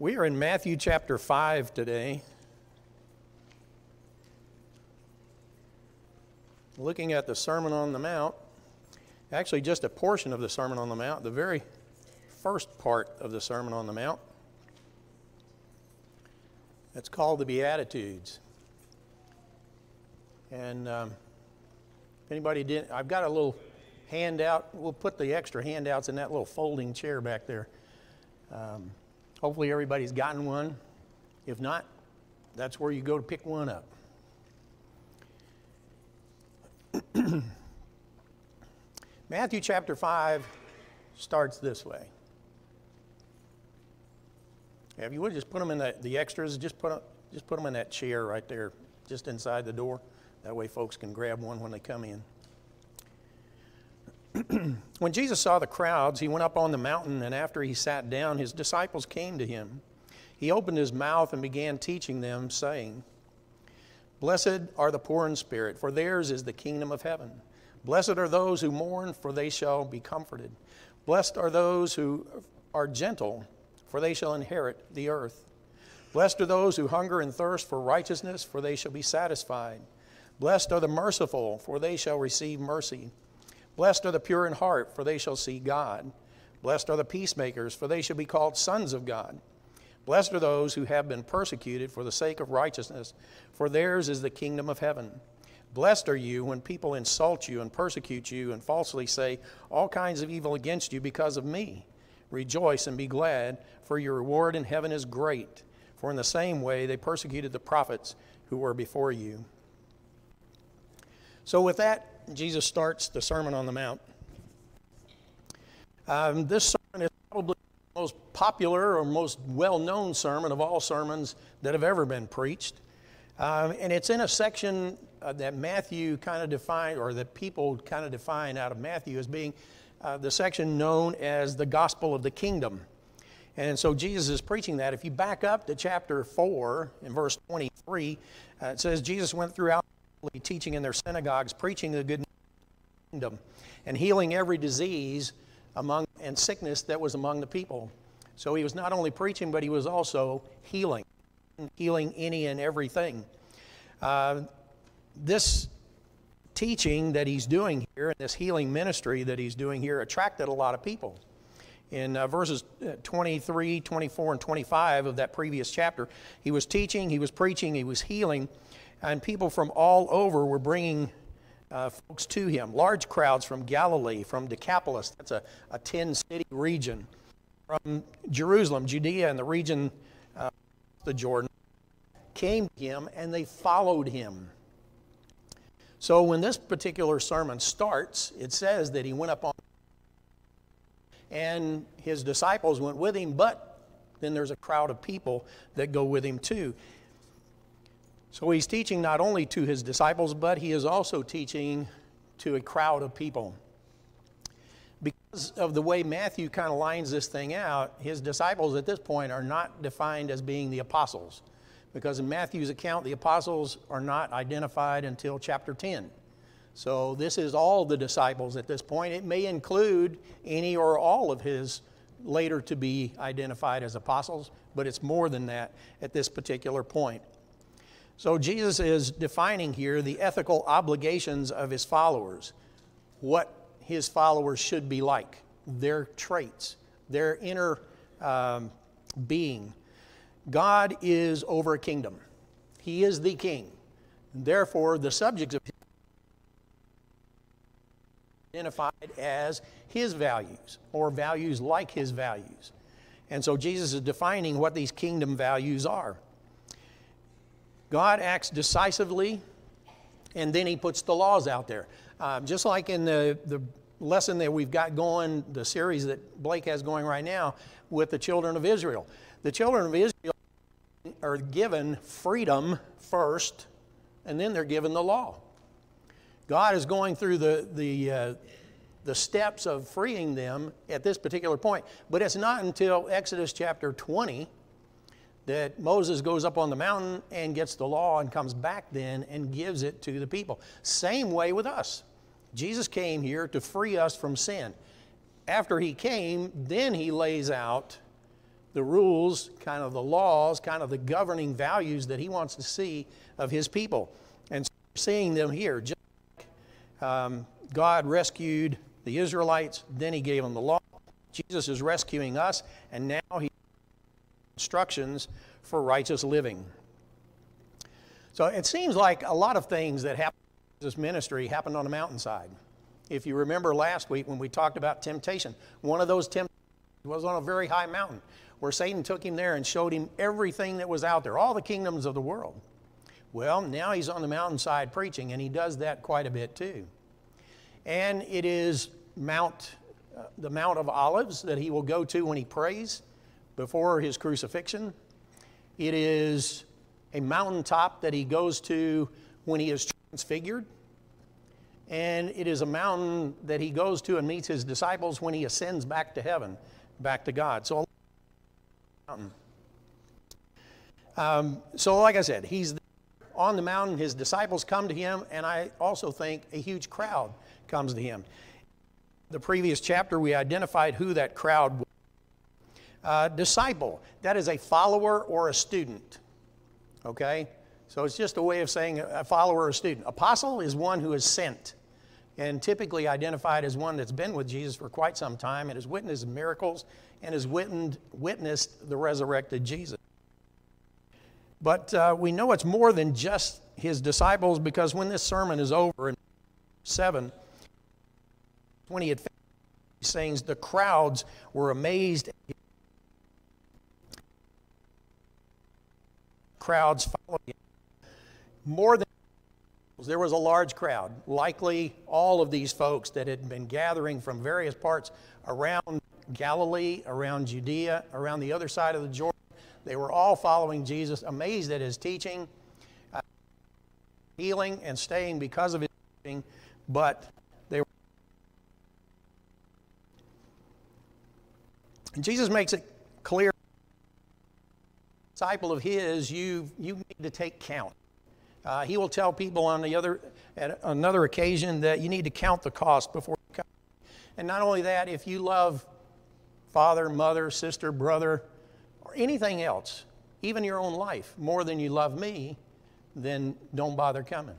We are in Matthew chapter 5 today. Looking at the Sermon on the Mount. Actually, just a portion of the Sermon on the Mount, the very first part of the Sermon on the Mount. It's called the Beatitudes. And um, if anybody didn't, I've got a little handout. We'll put the extra handouts in that little folding chair back there. Um, Hopefully, everybody's gotten one. If not, that's where you go to pick one up. Matthew chapter 5 starts this way. If you would just put them in the, the extras, just put, just put them in that chair right there, just inside the door. That way, folks can grab one when they come in. when Jesus saw the crowds, he went up on the mountain, and after he sat down, his disciples came to him. He opened his mouth and began teaching them, saying, Blessed are the poor in spirit, for theirs is the kingdom of heaven. Blessed are those who mourn, for they shall be comforted. Blessed are those who are gentle, for they shall inherit the earth. Blessed are those who hunger and thirst for righteousness, for they shall be satisfied. Blessed are the merciful, for they shall receive mercy. Blessed are the pure in heart, for they shall see God. Blessed are the peacemakers, for they shall be called sons of God. Blessed are those who have been persecuted for the sake of righteousness, for theirs is the kingdom of heaven. Blessed are you when people insult you and persecute you and falsely say all kinds of evil against you because of me. Rejoice and be glad, for your reward in heaven is great. For in the same way they persecuted the prophets who were before you. So, with that Jesus starts the Sermon on the Mount. Um, this sermon is probably the most popular or most well known sermon of all sermons that have ever been preached. Um, and it's in a section uh, that Matthew kind of defined, or that people kind of define out of Matthew as being uh, the section known as the gospel of the kingdom. And so Jesus is preaching that. If you back up to chapter 4 in verse 23, uh, it says, Jesus went throughout teaching in their synagogues, preaching the good kingdom, and healing every disease among and sickness that was among the people. So he was not only preaching, but he was also healing, healing any and everything. Uh, this teaching that he's doing here, and this healing ministry that he's doing here, attracted a lot of people. In uh, verses uh, 23, 24, and 25 of that previous chapter, he was teaching, he was preaching, he was healing and people from all over were bringing uh, folks to him. Large crowds from Galilee, from Decapolis, that's a, a 10 city region, from Jerusalem, Judea, and the region uh, the Jordan, came to him and they followed him. So when this particular sermon starts, it says that he went up on and his disciples went with him, but then there's a crowd of people that go with him too. So he's teaching not only to his disciples, but he is also teaching to a crowd of people. Because of the way Matthew kind of lines this thing out, his disciples at this point are not defined as being the apostles. Because in Matthew's account, the apostles are not identified until chapter 10. So this is all the disciples at this point. It may include any or all of his later to be identified as apostles, but it's more than that at this particular point. So Jesus is defining here the ethical obligations of his followers, what his followers should be like, their traits, their inner um, being. God is over a kingdom, He is the king. Therefore, the subjects of identified as his values or values like his values. And so Jesus is defining what these kingdom values are. God acts decisively, and then He puts the laws out there. Um, just like in the, the lesson that we've got going, the series that Blake has going right now with the children of Israel. The children of Israel are given freedom first, and then they're given the law. God is going through the, the, uh, the steps of freeing them at this particular point. But it's not until Exodus chapter 20 that Moses goes up on the mountain and gets the law and comes back then and gives it to the people. Same way with us. Jesus came here to free us from sin. After he came, then he lays out the rules, kind of the laws, kind of the governing values that he wants to see of his people. And so seeing them here. Just like, um, God rescued the Israelites, then he gave them the law. Jesus is rescuing us, and now he instructions for righteous living. So it seems like a lot of things that happen in this ministry happened on a mountainside. If you remember last week when we talked about temptation, one of those temptations was on a very high mountain where Satan took him there and showed him everything that was out there, all the kingdoms of the world. Well, now he's on the mountainside preaching, and he does that quite a bit too. And it is Mount, uh, the Mount of Olives that he will go to when he prays before his crucifixion. It is a mountaintop that he goes to when he is transfigured. And it is a mountain that he goes to and meets his disciples when he ascends back to heaven, back to God. So, mountain. Um, so like I said, he's on the mountain. His disciples come to him, and I also think a huge crowd comes to him. The previous chapter, we identified who that crowd was. Uh, disciple, that is a follower or a student. Okay? So it's just a way of saying a follower or a student. Apostle is one who is sent and typically identified as one that's been with Jesus for quite some time and has witnessed miracles and has witnessed the resurrected Jesus. But uh, we know it's more than just his disciples because when this sermon is over in 7, when he had these things, the crowds were amazed. Crowds following him. More than there was a large crowd, likely all of these folks that had been gathering from various parts around Galilee, around Judea, around the other side of the Jordan. They were all following Jesus, amazed at his teaching, uh, healing, and staying because of his teaching, but they were. And Jesus makes it clear disciple of his, you, you need to take count. Uh, he will tell people on the other, at another occasion that you need to count the cost before you come. And not only that, if you love father, mother, sister, brother, or anything else, even your own life, more than you love me, then don't bother coming.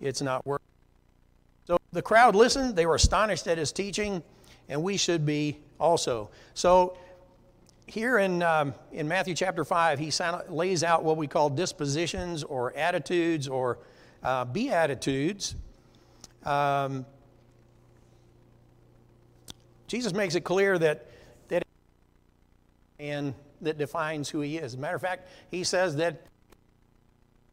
It's not worth it. So the crowd listened, they were astonished at his teaching, and we should be also. So here in, um, in Matthew chapter 5, he lays out what we call dispositions or attitudes or uh, beatitudes. Um, Jesus makes it clear that, that and that defines who he is. As a matter of fact, he says that,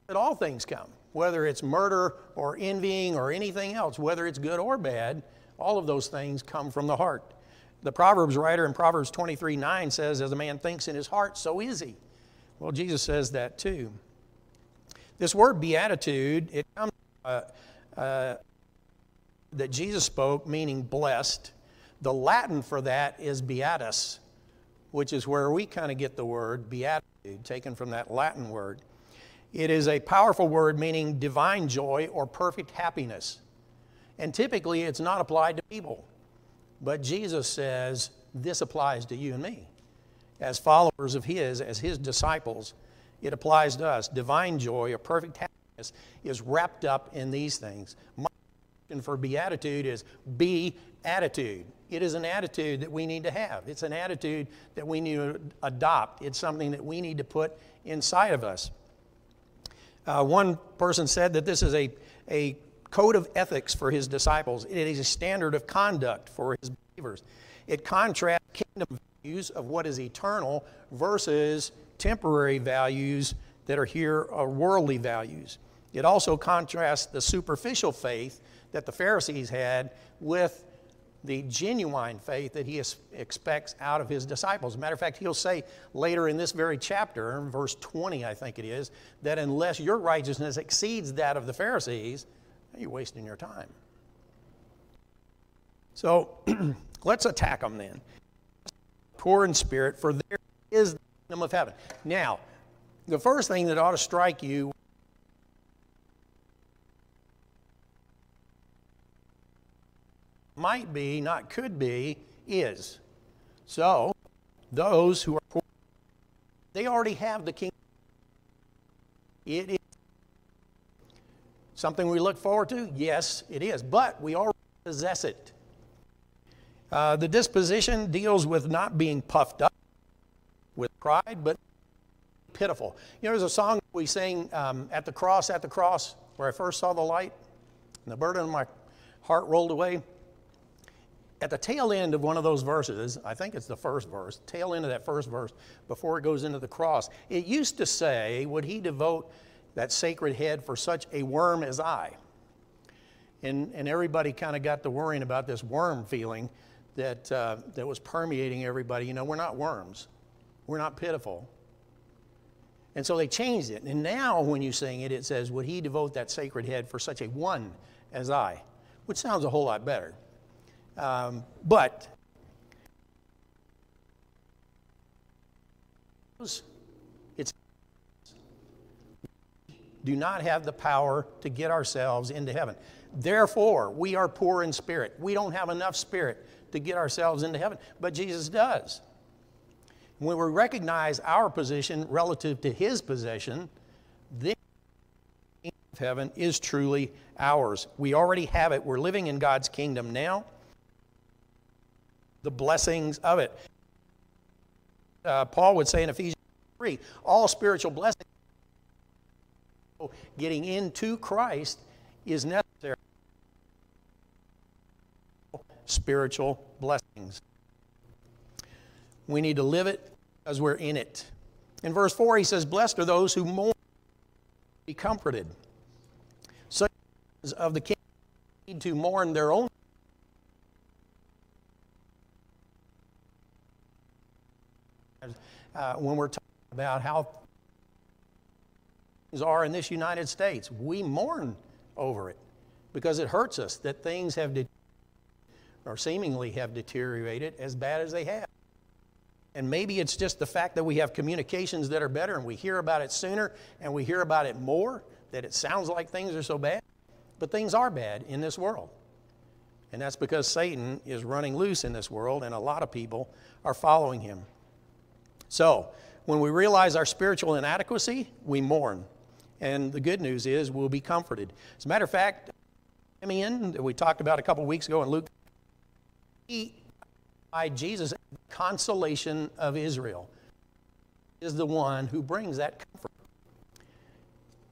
that all things come, whether it's murder or envying or anything else, whether it's good or bad, all of those things come from the heart. The Proverbs writer in Proverbs 23 9 says, As a man thinks in his heart, so is he. Well, Jesus says that too. This word beatitude, it comes uh, uh, that Jesus spoke, meaning blessed. The Latin for that is beatus, which is where we kind of get the word beatitude, taken from that Latin word. It is a powerful word meaning divine joy or perfect happiness. And typically, it's not applied to people. But Jesus says this applies to you and me. As followers of His, as His disciples, it applies to us. Divine joy a perfect happiness is wrapped up in these things. My question for beatitude is be attitude. It is an attitude that we need to have. It's an attitude that we need to adopt. It's something that we need to put inside of us. Uh, one person said that this is a, a code of ethics for his disciples. It is a standard of conduct for his believers. It contrasts kingdom values of what is eternal versus temporary values that are here, or worldly values. It also contrasts the superficial faith that the Pharisees had with the genuine faith that he expects out of his disciples. Matter of fact, he'll say later in this very chapter, verse 20, I think it is, that unless your righteousness exceeds that of the Pharisees, you're wasting your time. So let's attack them then. Poor in spirit, for there is the kingdom of heaven. Now, the first thing that ought to strike you might be, not could be, is. So, those who are poor They already have the kingdom. It is something we look forward to? Yes, it is. But we already possess it. Uh, the disposition deals with not being puffed up with pride, but pitiful. You know, there's a song we sing um, at the cross, at the cross, where I first saw the light, and the burden of my heart rolled away. At the tail end of one of those verses, I think it's the first verse, tail end of that first verse, before it goes into the cross, it used to say, Would he devote that sacred head for such a worm as I? And, and everybody kind of got to worrying about this worm feeling that, uh, that was permeating everybody. You know, we're not worms, we're not pitiful. And so they changed it. And now when you sing it, it says, Would he devote that sacred head for such a one as I? Which sounds a whole lot better. Um, but it's do not have the power to get ourselves into heaven. Therefore, we are poor in spirit. We don't have enough spirit to get ourselves into heaven, but Jesus does. When we recognize our position relative to his possession, then of heaven is truly ours. We already have it. We're living in God's kingdom now. The blessings of it. Uh, Paul would say in Ephesians 3 all spiritual blessings getting into Christ is necessary. Spiritual blessings. We need to live it as we're in it. In verse 4, he says, Blessed are those who mourn, be comforted. Such of the king need to mourn their own. Uh, when we're talking about how are in this United States, we mourn over it because it hurts us that things have de- or seemingly have deteriorated as bad as they have. And maybe it's just the fact that we have communications that are better and we hear about it sooner and we hear about it more that it sounds like things are so bad. But things are bad in this world. And that's because Satan is running loose in this world and a lot of people are following him. So, when we realize our spiritual inadequacy, we mourn. And the good news is we'll be comforted. As a matter of fact, Simeon, that we talked about a couple weeks ago in Luke, he by Jesus, consolation of Israel, is the one who brings that comfort.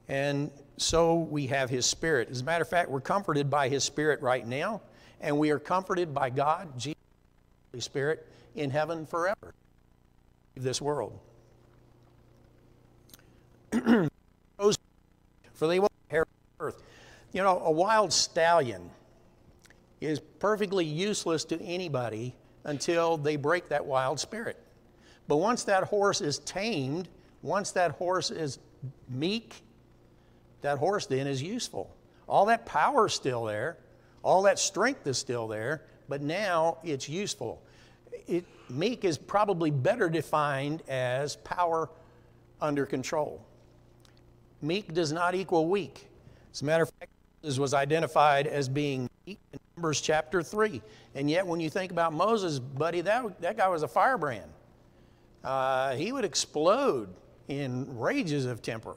And so we have his spirit. As a matter of fact, we're comforted by his spirit right now, and we are comforted by God, Jesus, Holy Spirit, in heaven forever. This world. for they will inherit earth. You know, a wild stallion is perfectly useless to anybody until they break that wild spirit. But once that horse is tamed, once that horse is meek, that horse then is useful. All that power is still there, all that strength is still there, but now it's useful. It, meek is probably better defined as power under control. Meek does not equal weak. As a matter of fact, Moses was identified as being meek in Numbers chapter 3. And yet, when you think about Moses, buddy, that, that guy was a firebrand. Uh, he would explode in rages of temper.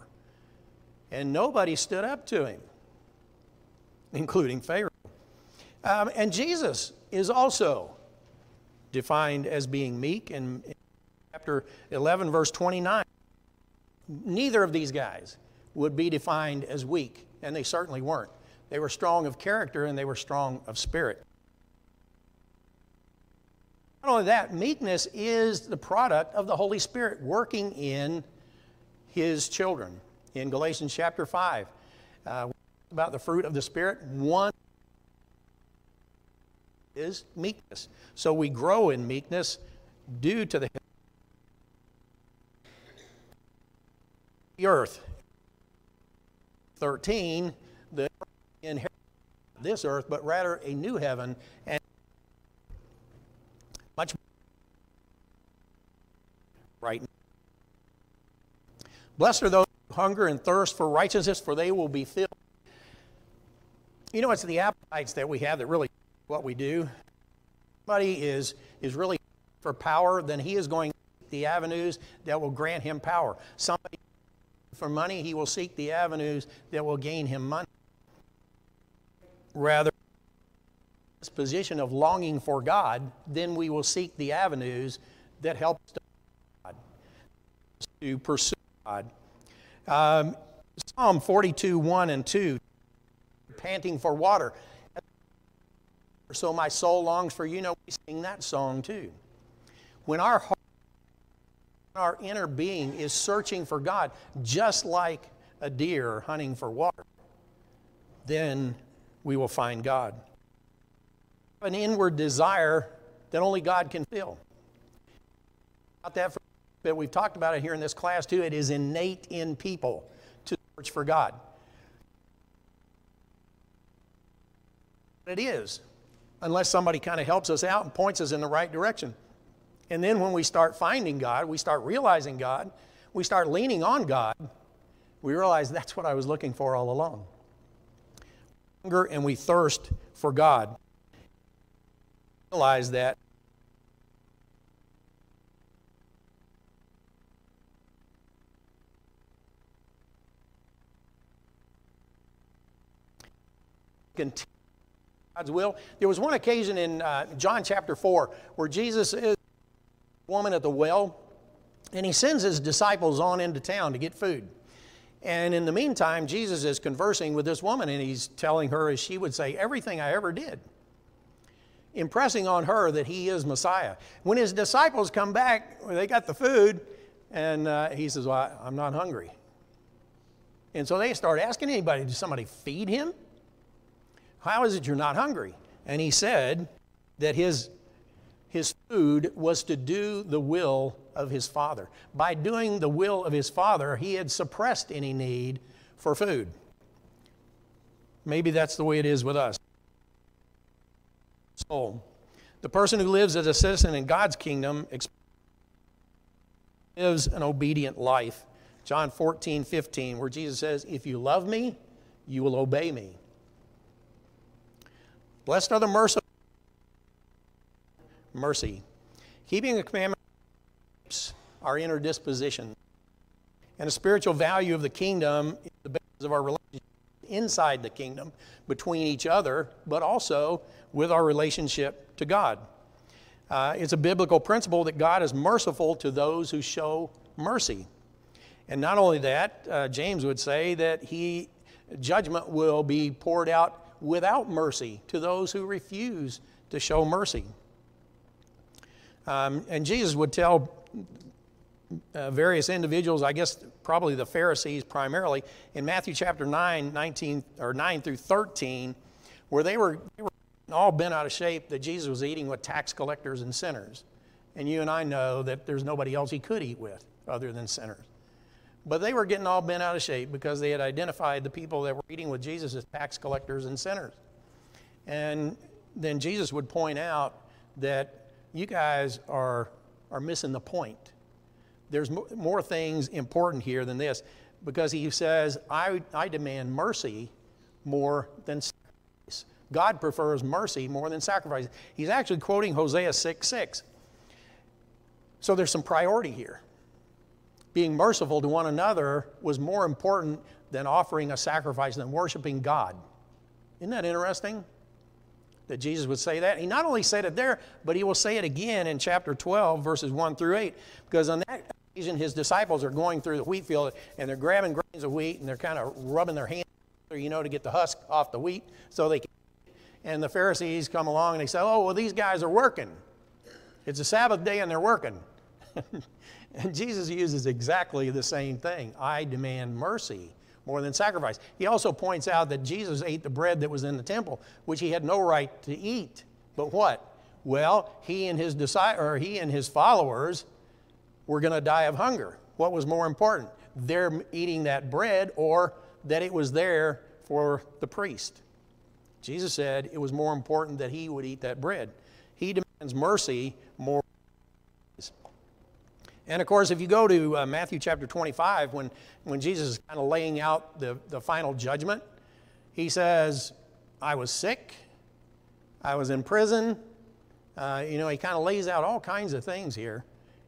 And nobody stood up to him, including Pharaoh. Um, and Jesus is also defined as being meek in, in chapter 11, verse 29. Neither of these guys would be defined as weak, and they certainly weren't. They were strong of character and they were strong of spirit. Not only that, meekness is the product of the Holy Spirit working in his children. In Galatians chapter 5, uh, about the fruit of the Spirit, one is meekness. So we grow in meekness due to the earth. 13, the inherit this earth, but rather a new heaven and much right now. Blessed are those who hunger and thirst for righteousness, for they will be filled. You know, it's the appetites that we have that really what we do. Somebody is is really for power, then he is going the avenues that will grant him power. Somebody for money, he will seek the avenues that will gain him money. Rather, this position of longing for God, then we will seek the avenues that help us to, God, to pursue God. Um, Psalm 42, 1 and 2, panting for water. So my soul longs for you. know, we sing that song too. When our heart, our inner being is searching for God, just like a deer hunting for water, then we will find God. An inward desire that only God can fill. About that, but we've talked about it here in this class too. It is innate in people to search for God. It is unless somebody kind of helps us out and points us in the right direction. And then when we start finding God, we start realizing God, we start leaning on God, we realize that's what I was looking for all along. Hunger and we thirst for God. Realize that God's will. There was one occasion in uh, John chapter 4 where Jesus is woman at the well, and he sends his disciples on into town to get food. And in the meantime, Jesus is conversing with this woman, and he's telling her, as she would say, everything I ever did, impressing on her that he is Messiah. When his disciples come back, they got the food, and uh, he says, Well, I'm not hungry. And so they start asking anybody, Did somebody feed him? How is it you're not hungry? And he said that his, his food was to do the will of his father. By doing the will of his father, he had suppressed any need for food. Maybe that's the way it is with us. So, the person who lives as a citizen in God's kingdom lives an obedient life. John 14, 15, where Jesus says, If you love me, you will obey me. Blessed are the merciful. Mercy. Keeping the commandments our inner disposition. And the spiritual value of the kingdom is the basis of our relationship inside the kingdom between each other, but also with our relationship to God. Uh, it's a biblical principle that God is merciful to those who show mercy. And not only that, uh, James would say that he judgment will be poured out without mercy to those who refuse to show mercy. Um, and Jesus would tell uh, various individuals, I guess probably the Pharisees primarily, in Matthew chapter 9, 19, or 9 through 13, where they were, they were all bent out of shape that Jesus was eating with tax collectors and sinners. And you and I know that there's nobody else he could eat with other than sinners. But they were getting all bent out of shape because they had identified the people that were eating with Jesus as tax collectors and sinners. And then Jesus would point out that you guys are, are missing the point. There's more things important here than this because he says, I, I demand mercy more than sacrifice. God prefers mercy more than sacrifice. He's actually quoting Hosea 6 6. So there's some priority here being merciful to one another was more important than offering a sacrifice, than worshiping God. Isn't that interesting? That Jesus would say that. He not only said it there, but he will say it again in chapter 12, verses 1 through 8. Because on that occasion, his disciples are going through the wheat field and they're grabbing grains of wheat and they're kind of rubbing their hands, you know, to get the husk off the wheat so they can. And the Pharisees come along and they say, Oh, well, these guys are working. It's a Sabbath day and they're working. And Jesus uses exactly the same thing I demand mercy more than sacrifice. He also points out that Jesus ate the bread that was in the temple, which he had no right to eat. But what? Well, he and his or he and his followers were going to die of hunger. What was more important? Their eating that bread or that it was there for the priest? Jesus said it was more important that he would eat that bread. He demands mercy and of course, if you go to uh, Matthew chapter 25, when, when Jesus is kind of laying out the, the final judgment, he says, I was sick, I was in prison. Uh, you know, he kind of lays out all kinds of things here.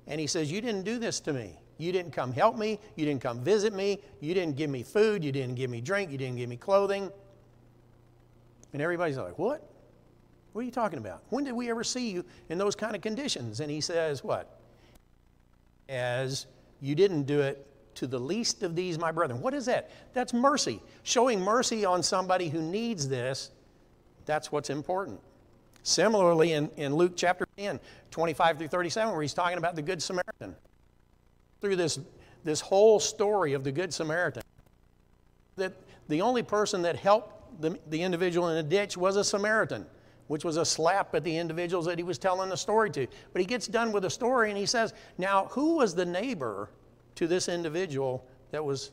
And he says, You didn't do this to me. You didn't come help me. You didn't come visit me. You didn't give me food. You didn't give me drink. You didn't give me clothing. And everybody's like, What? What are you talking about? When did we ever see you in those kind of conditions? And he says, What? As you didn't do it to the least of these, my brethren. What is that? That's mercy. Showing mercy on somebody who needs this, that's what's important. Similarly, in, in Luke chapter 10, 25 through 37, where he's talking about the Good Samaritan. Through this, this whole story of the Good Samaritan, that the only person that helped the, the individual in the ditch was a Samaritan, which was a slap at the individuals that he was telling the story to. But he gets done with the story and he says, Now, who was the neighbor to this individual that was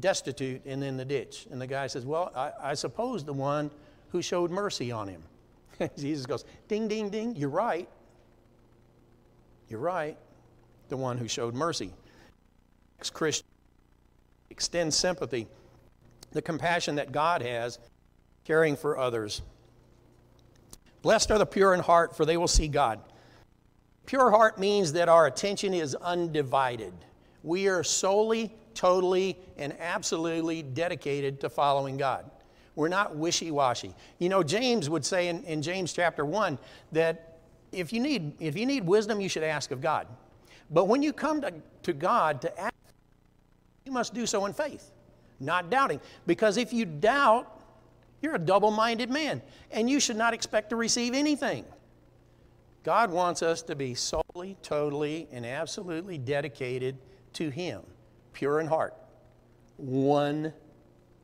destitute and in the ditch? And the guy says, Well, I, I suppose the one who showed mercy on him. Jesus goes, ding, ding, ding, you're right. You're right. The one who showed mercy. Next Christian sympathy, the compassion that God has, caring for others. Blessed are the pure in heart, for they will see God. Pure heart means that our attention is undivided. We are solely, totally, and absolutely dedicated to following God. We're not wishy washy. You know, James would say in, in James chapter 1 that if you, need, if you need wisdom, you should ask of God. But when you come to, to God to ask, you must do so in faith, not doubting. Because if you doubt, you're a double minded man, and you should not expect to receive anything. God wants us to be solely, totally, and absolutely dedicated to Him, pure in heart. One,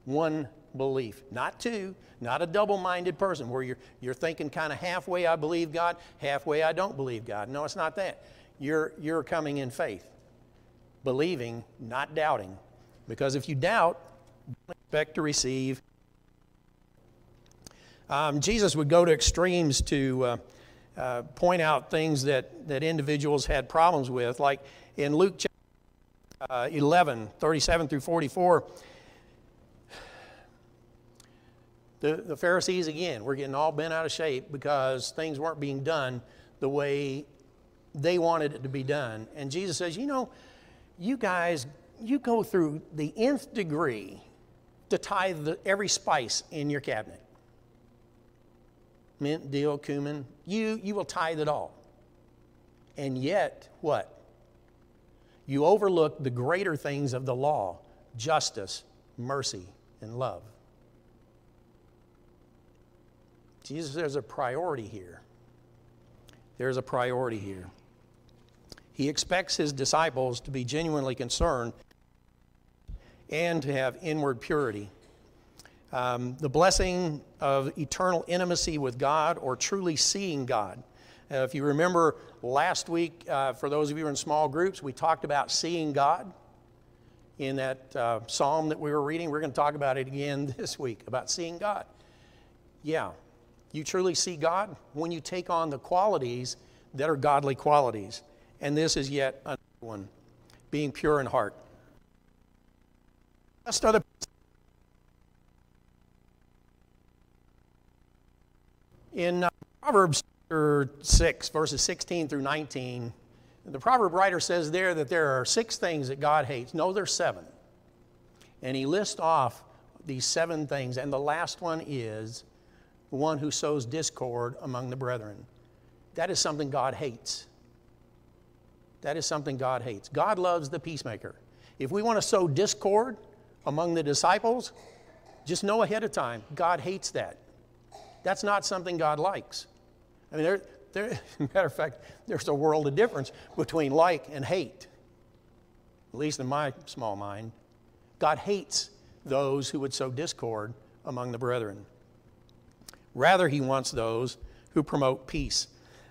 one belief, not two, not a double minded person where you're, you're thinking kind of halfway I believe God, halfway I don't believe God. No, it's not that. You're, you're coming in faith, believing, not doubting. Because if you doubt, don't expect to receive. Um, Jesus would go to extremes to uh, uh, point out things that, that individuals had problems with. Like in Luke chapter, uh, 11, 37 through 44, the, the Pharisees, again, were getting all bent out of shape because things weren't being done the way they wanted it to be done. And Jesus says, You know, you guys, you go through the nth degree to tie the, every spice in your cabinet mint, dill, cumin. You, you will tithe it all. And yet, what? You overlook the greater things of the law justice, mercy, and love. Jesus, there's a priority here. There's a priority here. He expects his disciples to be genuinely concerned and to have inward purity. Um, the blessing of eternal intimacy with God or truly seeing God. Uh, if you remember last week, uh, for those of you in small groups, we talked about seeing God in that uh, psalm that we were reading. We're going to talk about it again this week about seeing God. Yeah, you truly see God when you take on the qualities that are godly qualities. And this is yet another one being pure in heart. In uh, Proverbs 6, verses 16 through 19, the proverb writer says there that there are six things that God hates. No, there's seven. And he lists off these seven things, and the last one is the one who sows discord among the brethren. That is something God hates. That is something God hates. God loves the peacemaker. If we want to sow discord among the disciples, just know ahead of time, God hates that. That's not something God likes. I mean, there, there, matter of fact, there's a world of difference between like and hate, at least in my small mind. God hates those who would sow discord among the brethren. Rather, he wants those who promote peace.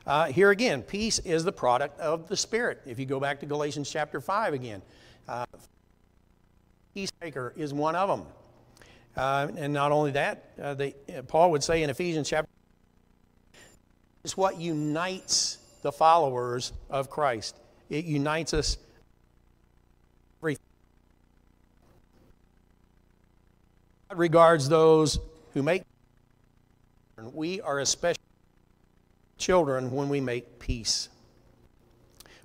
Uh, here again, peace is the product of the Spirit. If you go back to Galatians chapter 5 again, uh, peacemaker is one of them. Uh, and not only that, uh, they, uh, Paul would say in Ephesians chapter is what unites the followers of Christ. It unites us. God regards those who make we are especially children when we make peace.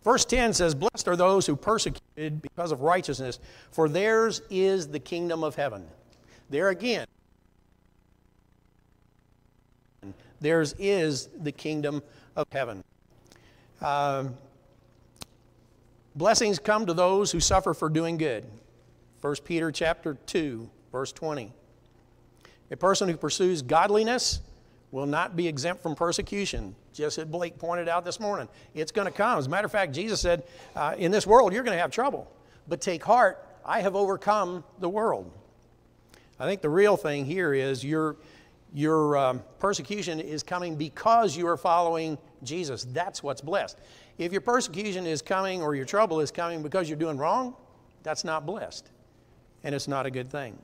Verse 10 says, Blessed are those who persecuted because of righteousness, for theirs is the kingdom of heaven. There again, theirs is the kingdom of heaven. Um, blessings come to those who suffer for doing good. 1 Peter chapter 2, verse 20. A person who pursues godliness will not be exempt from persecution. Just as Blake pointed out this morning, it's going to come. As a matter of fact, Jesus said, uh, In this world, you're going to have trouble. But take heart, I have overcome the world. I think the real thing here is your, your um, persecution is coming because you are following Jesus. That's what's blessed. If your persecution is coming or your trouble is coming because you're doing wrong, that's not blessed. And it's not a good thing.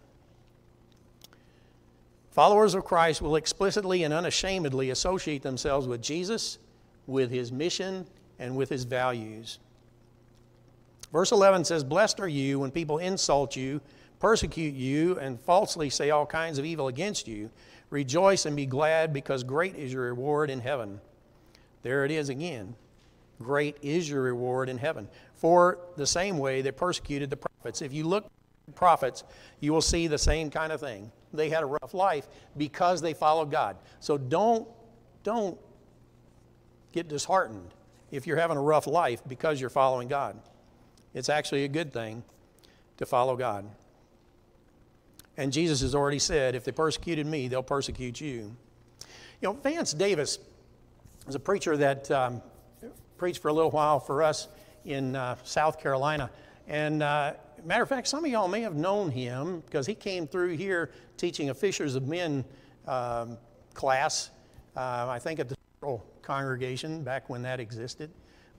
Followers of Christ will explicitly and unashamedly associate themselves with Jesus, with his mission, and with his values. Verse 11 says, Blessed are you when people insult you, persecute you, and falsely say all kinds of evil against you. Rejoice and be glad, because great is your reward in heaven. There it is again. Great is your reward in heaven. For the same way they persecuted the prophets. If you look at prophets, you will see the same kind of thing they had a rough life because they followed God. So don't, don't get disheartened if you're having a rough life because you're following God. It's actually a good thing to follow God. And Jesus has already said, if they persecuted me, they'll persecute you. You know, Vance Davis is a preacher that um, preached for a little while for us in uh, South Carolina. And uh, matter of fact, some of y'all may have known him because he came through here teaching a Fishers of Men um, class, uh, I think at the congregation back when that existed.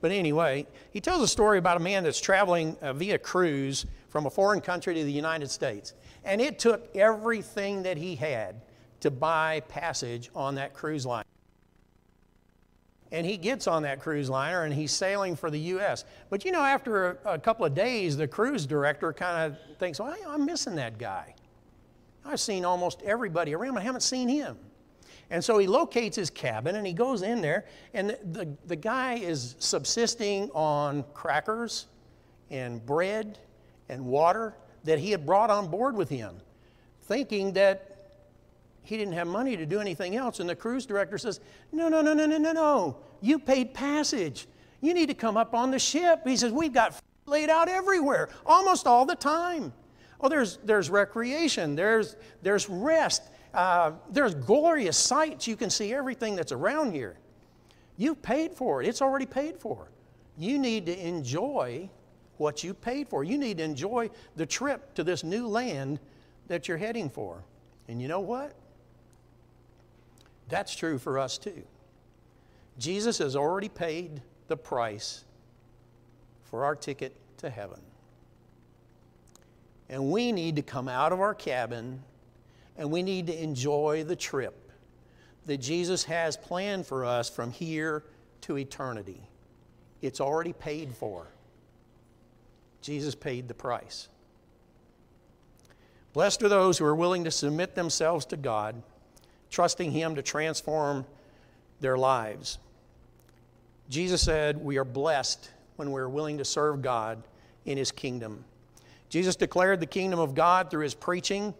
But anyway, he tells a story about a man that's traveling uh, via cruise from a foreign country to the United States. And it took everything that he had to buy passage on that cruise line and he gets on that cruise liner and he's sailing for the U.S. But you know, after a, a couple of days, the cruise director kind of thinks, well, I'm missing that guy. I've seen almost everybody around, I haven't seen him. And so he locates his cabin and he goes in there, and the, the, the guy is subsisting on crackers and bread and water that he had brought on board with him, thinking that he didn't have money to do anything else. And the cruise director says, No, no, no, no, no, no, no. You paid passage. You need to come up on the ship. He says, We've got laid out everywhere, almost all the time. Oh, there's, there's recreation, there's, there's rest, uh, there's glorious sights. You can see everything that's around here. You've paid for it, it's already paid for. You need to enjoy what you paid for. You need to enjoy the trip to this new land that you're heading for. And you know what? That's true for us too. Jesus has already paid the price for our ticket to heaven. And we need to come out of our cabin and we need to enjoy the trip that Jesus has planned for us from here to eternity. It's already paid for. Jesus paid the price. Blessed are those who are willing to submit themselves to God trusting Him to transform their lives. Jesus said, We are blessed when we're willing to serve God in His kingdom. Jesus declared the kingdom of God through His preaching.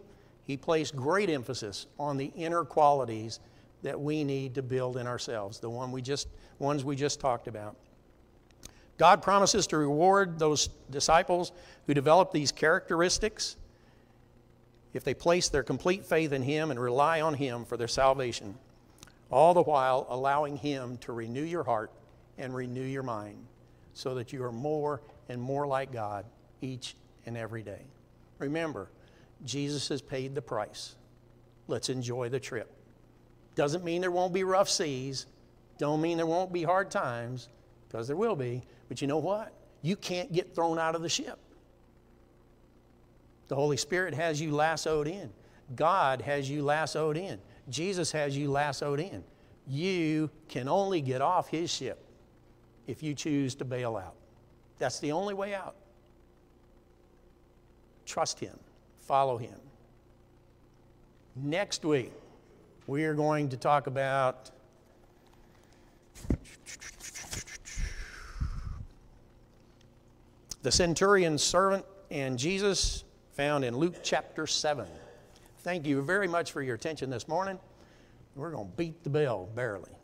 He placed great emphasis on the inner qualities that we need to build in ourselves, the one we just, ones we just talked about. God promises to reward those disciples who develop these characteristics if they place their complete faith in Him and rely on Him for their salvation, all the while allowing Him to renew your heart and renew your mind so that you are more and more like God each and every day. Remember, Jesus has paid the price. Let's enjoy the trip. Doesn't mean there won't be rough seas, don't mean there won't be hard times, because there will be. But you know what? You can't get thrown out of the ship. The Holy Spirit has you lassoed in. God has you lassoed in. Jesus has you lassoed in. You can only get off his ship if you choose to bail out. That's the only way out. Trust him, follow him. Next week, we are going to talk about the centurion's servant and Jesus, found in Luke chapter 7. Thank you very much for your attention this morning. We're going to beat the bell barely.